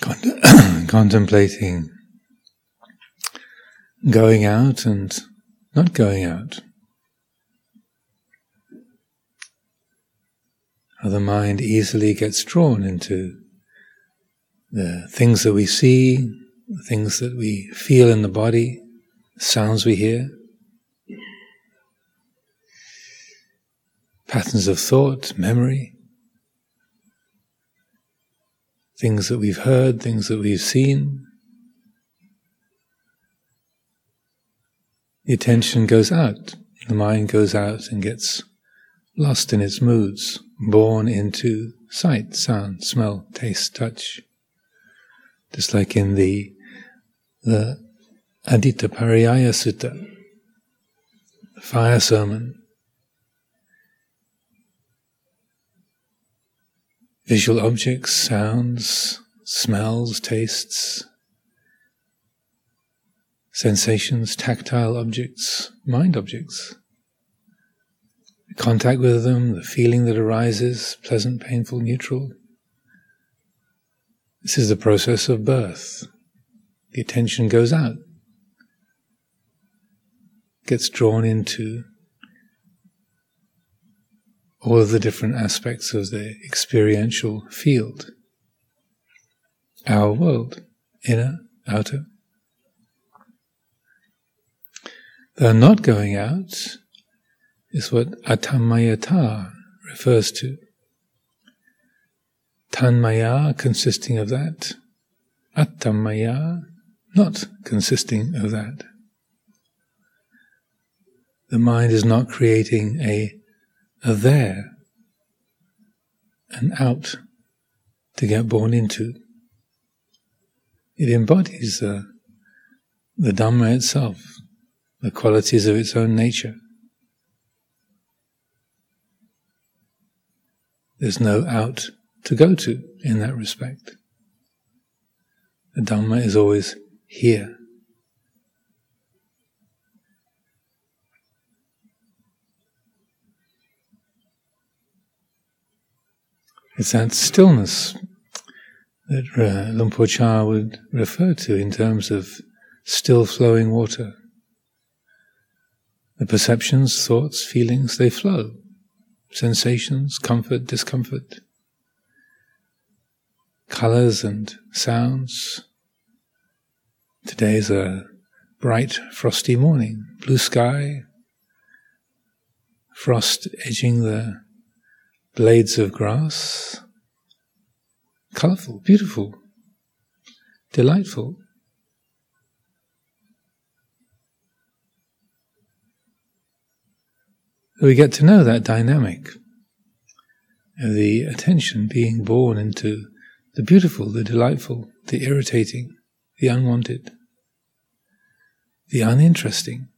contemplating going out and not going out. How the mind easily gets drawn into the things that we see, the things that we feel in the body, sounds we hear, patterns of thought, memory. Things that we've heard, things that we've seen. The attention goes out, the mind goes out and gets lost in its moods, born into sight, sound, smell, taste, touch. Just like in the the Aditta Pariyaya Sutta, the fire sermon, visual objects, sounds, smells, tastes, sensations, tactile objects, mind objects. Contact with them, the feeling that arises, pleasant, painful, neutral. This is the process of birth. The attention goes out, gets drawn into all of the different aspects of the experiential field. Our world, inner, outer. The not going out is what atammayata refers to. Tanmaya consisting of that, atammaya not consisting of that. The mind is not creating a are there and out to get born into. It embodies uh, the Dhamma itself, the qualities of its own nature. There's no out to go to in that respect. The Dhamma is always here. It's that stillness that uh, Luang Por Chah would refer to in terms of still flowing water. The perceptions, thoughts, feelings, they flow. Sensations, comfort, discomfort, colors and sounds. Today is a bright, frosty morning, blue sky, frost edging the blades of grass. Colorful, beautiful, delightful. We get to know that dynamic of the attention being born into the beautiful, the delightful, the irritating, the unwanted, the uninteresting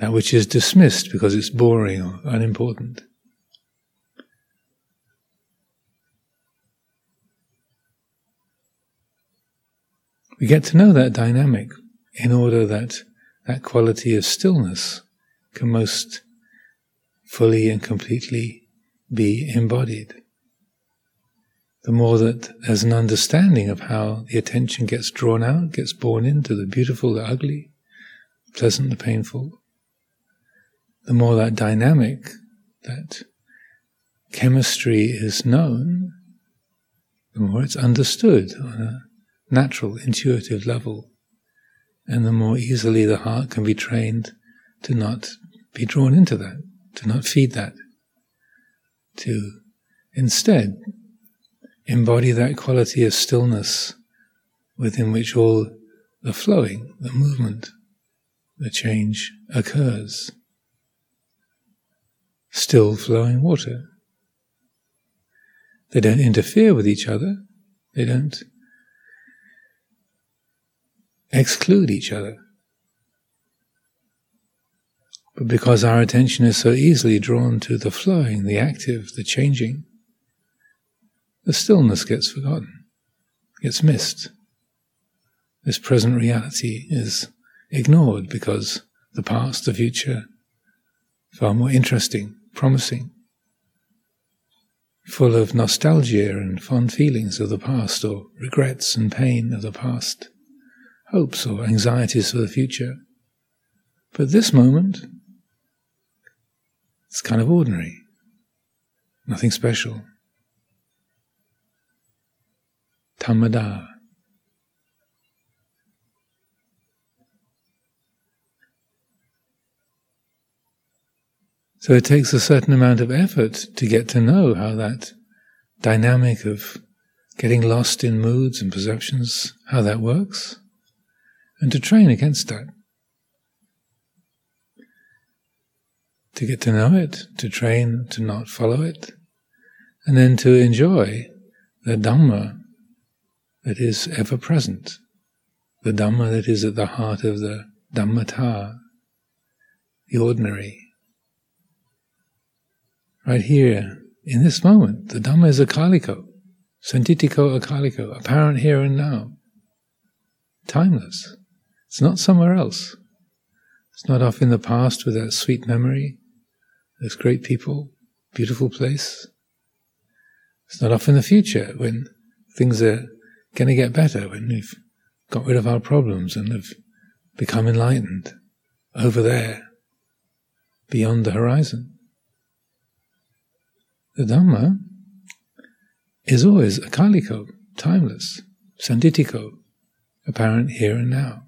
that which is dismissed because it's boring or unimportant. We get to know that dynamic in order that that quality of stillness can most fully and completely be embodied. The more that there's an understanding of how the attention gets drawn out, gets born into the beautiful, the ugly, the pleasant, the painful, the more that dynamic, that chemistry is known, the more it's understood on a natural, intuitive level, and the more easily the heart can be trained to not be drawn into that, to not feed that, to instead embody that quality of stillness within which all the flowing, the movement, the change occurs still flowing water. They don't interfere with each other. They don't exclude each other. But because our attention is so easily drawn to the flowing, the active, the changing, the stillness gets forgotten, gets missed. This present reality is ignored because the past, the future, far more interesting promising. full of nostalgia and fond feelings of the past, or regrets and pain of the past, hopes or anxieties for the future. But this moment, it's kind of ordinary, nothing special. Tamada. So it takes a certain amount of effort to get to know how that dynamic of getting lost in moods and perceptions, how that works, and to train against that. To get to know it, to train to not follow it, and then to enjoy the Dhamma that is ever present, the Dhamma that is at the heart of the Dhammata, the ordinary right here, in this moment. The Dhamma is akaliko, sanditthiko akaliko, apparent here and now. Timeless. It's not somewhere else. It's not off in the past with that sweet memory, those great people, beautiful place. It's not off in the future when things are going to get better, when we've got rid of our problems and have become enlightened. Over there, beyond the horizon. The Dhamma is always akaliko, timeless, sanditthiko, apparent here and now.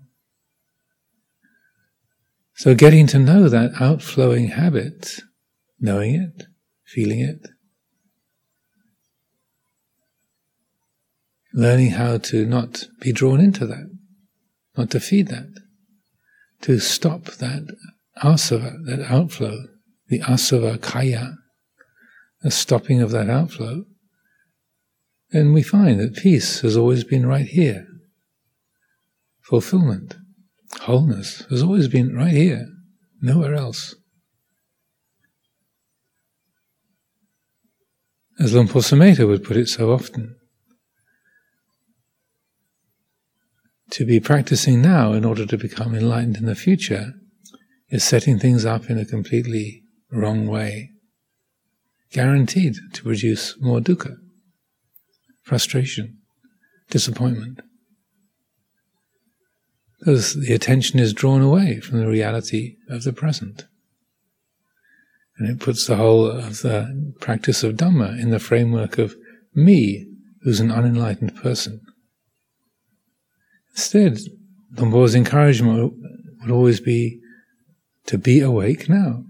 So getting to know that outflowing habit, knowing it, feeling it, learning how to not be drawn into that, not to feed that, to stop that asava, that outflow, the asavakkhaya, a stopping of that outflow, then we find that peace has always been right here. Fulfillment, wholeness has always been right here, nowhere else. As Luang Por would put it so often, to be practicing now in order to become enlightened in the future is setting things up in a completely wrong way guaranteed to produce more dukkha, frustration, disappointment. Because the attention is drawn away from the reality of the present. And it puts the whole of the practice of Dhamma in the framework of me, who's an unenlightened person. Instead, Luang encouragement would always be to be awake now.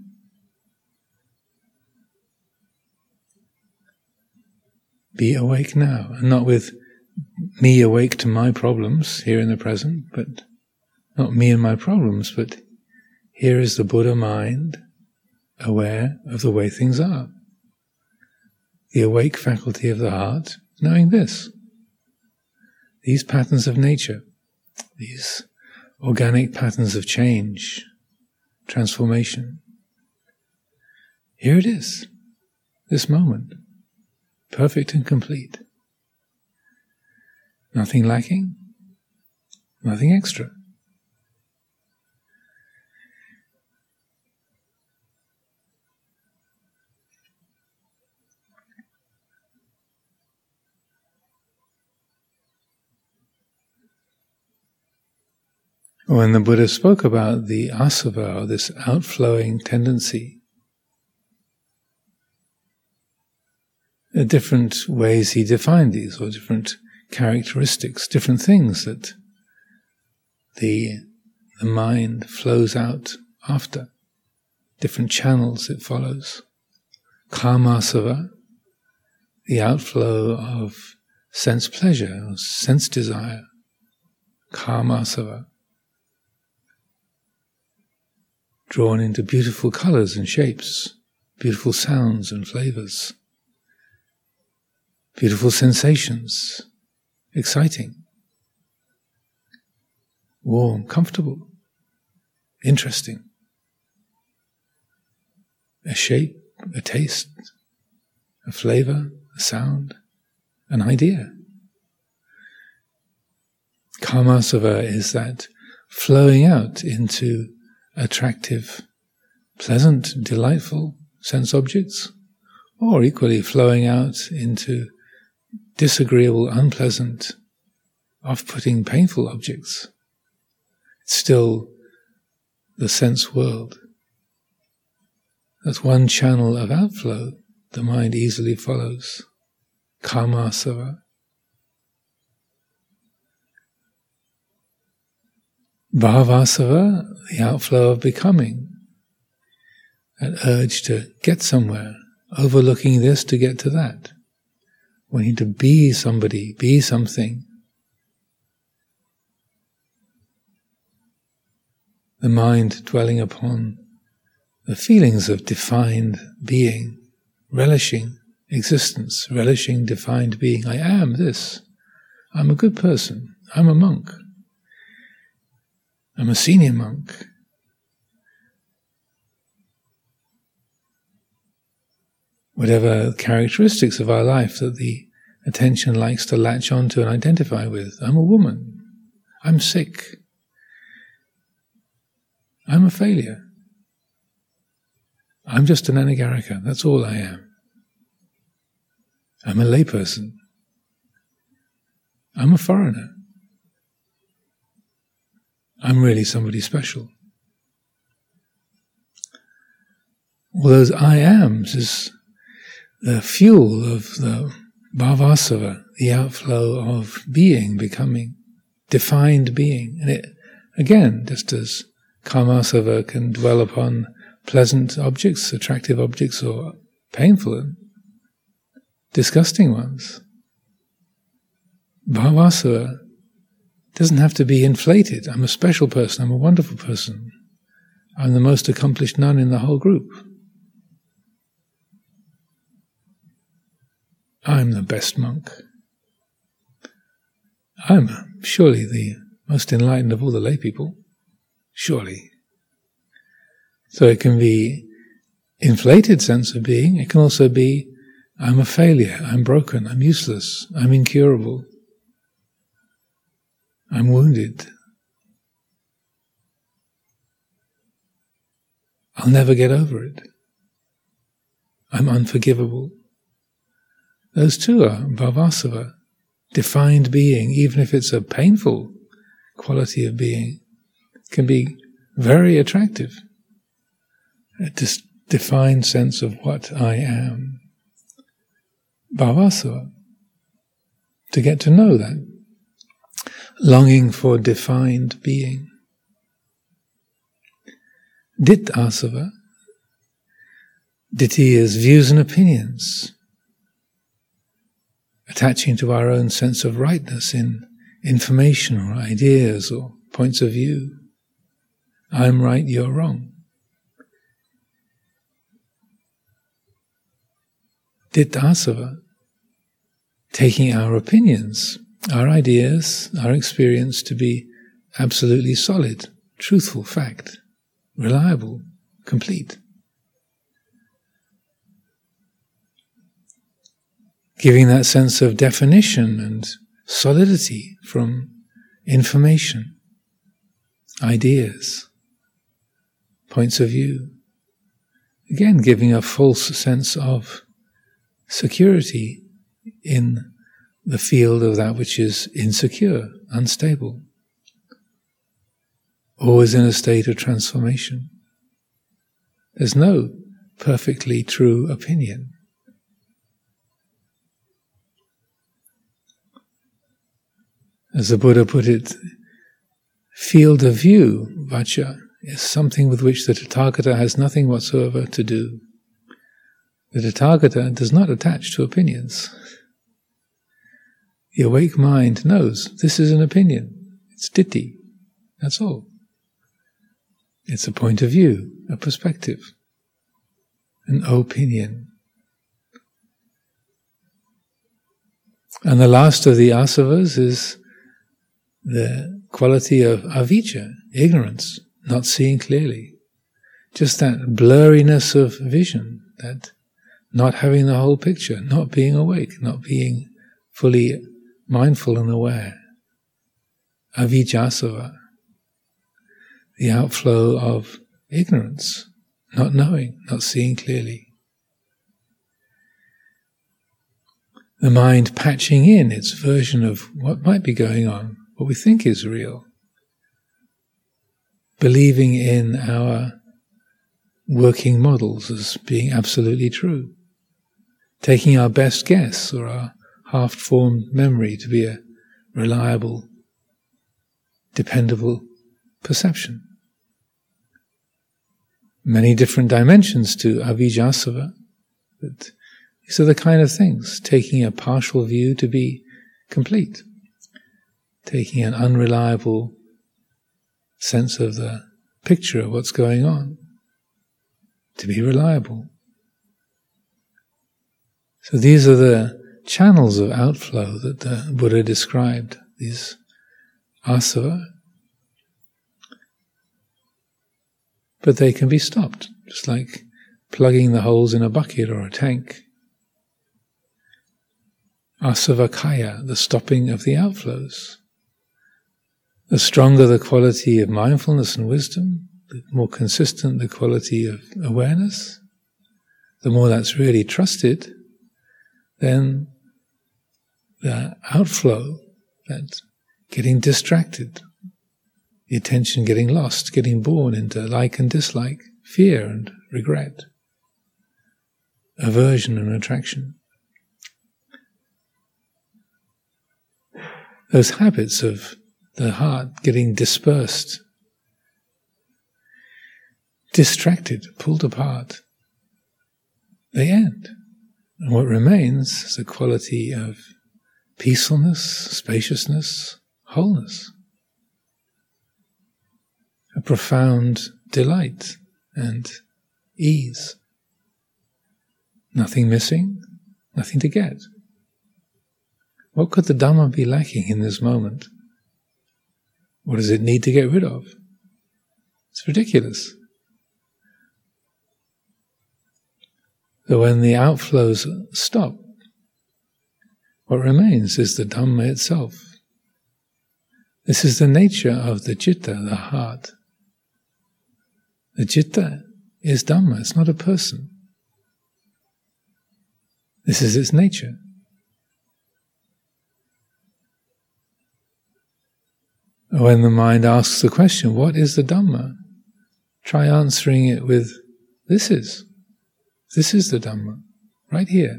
Be awake now, and not with me awake to my problems here in the present, but not me and my problems, but here is the Buddha mind aware of the way things are. The awake faculty of the heart, knowing this. These patterns of nature, these organic patterns of change, transformation. Here it is, this moment perfect and complete. Nothing lacking, nothing extra. When the Buddha spoke about the asava, this outflowing tendency, different ways he defined these, or different characteristics, different things that the, the mind flows out after, different channels it follows. Kamasava, the outflow of sense pleasure, or sense desire. Kamasava. Drawn into beautiful colors and shapes, beautiful sounds and flavors beautiful sensations, exciting, warm, comfortable, interesting. A shape, a taste, a flavor, a sound, an idea. Kamasava is that flowing out into attractive, pleasant, delightful sense objects or equally flowing out into disagreeable, unpleasant, off-putting, painful objects. It's still the sense world. That's one channel of outflow the mind easily follows. Kamasava. Bhavasava, the outflow of becoming. That urge to get somewhere, overlooking this to get to that. Wanting to be somebody, be something. The mind dwelling upon the feelings of defined being, relishing existence, relishing defined being. I am this. I'm a good person. I'm a monk. I'm a senior monk. Whatever characteristics of our life that the attention likes to latch onto and identify with. I'm a woman. I'm sick. I'm a failure. I'm just an anagarika. That's all I am. I'm a layperson. I'm a foreigner. I'm really somebody special. All those I ams is the fuel of the bhavasava, the outflow of being, becoming, defined being. And it, again, just as kamasava can dwell upon pleasant objects, attractive objects, or painful and disgusting ones. Bhavasava doesn't have to be inflated. I'm a special person, I'm a wonderful person. I'm the most accomplished nun in the whole group. I'm the best monk. I'm uh, surely the most enlightened of all the lay people. Surely. So it can be inflated sense of being. It can also be, I'm a failure. I'm broken. I'm useless. I'm incurable. I'm wounded. I'll never get over it. I'm unforgivable. Those two are bhavasava, defined being, even if it's a painful quality of being, can be very attractive a dis- defined sense of what I am. Bhavasava. To get to know that. Longing for defined being. Ditthasava. Ditthi is views and opinions. Attaching to our own sense of rightness in information or ideas or points of view. I'm right, you're wrong. Ditthasava, taking our opinions, our ideas, our experience to be absolutely solid, truthful, fact, reliable, complete. Giving that sense of definition and solidity from information, ideas, points of view. Again, giving a false sense of security in the field of that which is insecure, unstable, always in a state of transformation. There's no perfectly true opinion. As the Buddha put it, field of view, Vaccha, is something with which the Tathagata has nothing whatsoever to do. The Tathagata does not attach to opinions. The awake mind knows this is an opinion. It's ditthi. That's all. It's a point of view, a perspective, an opinion. And the last of the asavas is the quality of avijja, ignorance, not seeing clearly. Just that blurriness of vision, that not having the whole picture, not being awake, not being fully mindful and aware. Avijjasava, the outflow of ignorance, not knowing, not seeing clearly. the mind patching in its version of what might be going on, what we think is real, believing in our working models as being absolutely true, taking our best guess or our half formed memory to be a reliable, dependable perception. Many different dimensions to avijjasava, but these are the kind of things, taking a partial view to be complete, taking an unreliable sense of the picture of what's going on to be reliable. So these are the channels of outflow that the Buddha described, these asava. But they can be stopped, just like plugging the holes in a bucket or a tank. Asavakkhaya, the stopping of the outflows. The stronger the quality of mindfulness and wisdom, the more consistent the quality of awareness, the more that's really trusted, then the outflow, that getting distracted, the attention getting lost, getting born into like and dislike, fear and regret, aversion and attraction. those habits of the heart getting dispersed, distracted, pulled apart, they end. And what remains is a quality of peacefulness, spaciousness, wholeness, a profound delight and ease. Nothing missing, nothing to get. What could the Dhamma be lacking in this moment? What does it need to get rid of? It's ridiculous. So when the outflows stop, what remains is the Dhamma itself. This is the nature of the citta, the heart. The citta is Dhamma, it's not a person. This is its nature. When the mind asks the question, what is the Dhamma? Try answering it with, this is. This is the Dhamma, right here.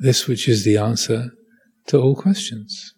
This which is the answer to all questions.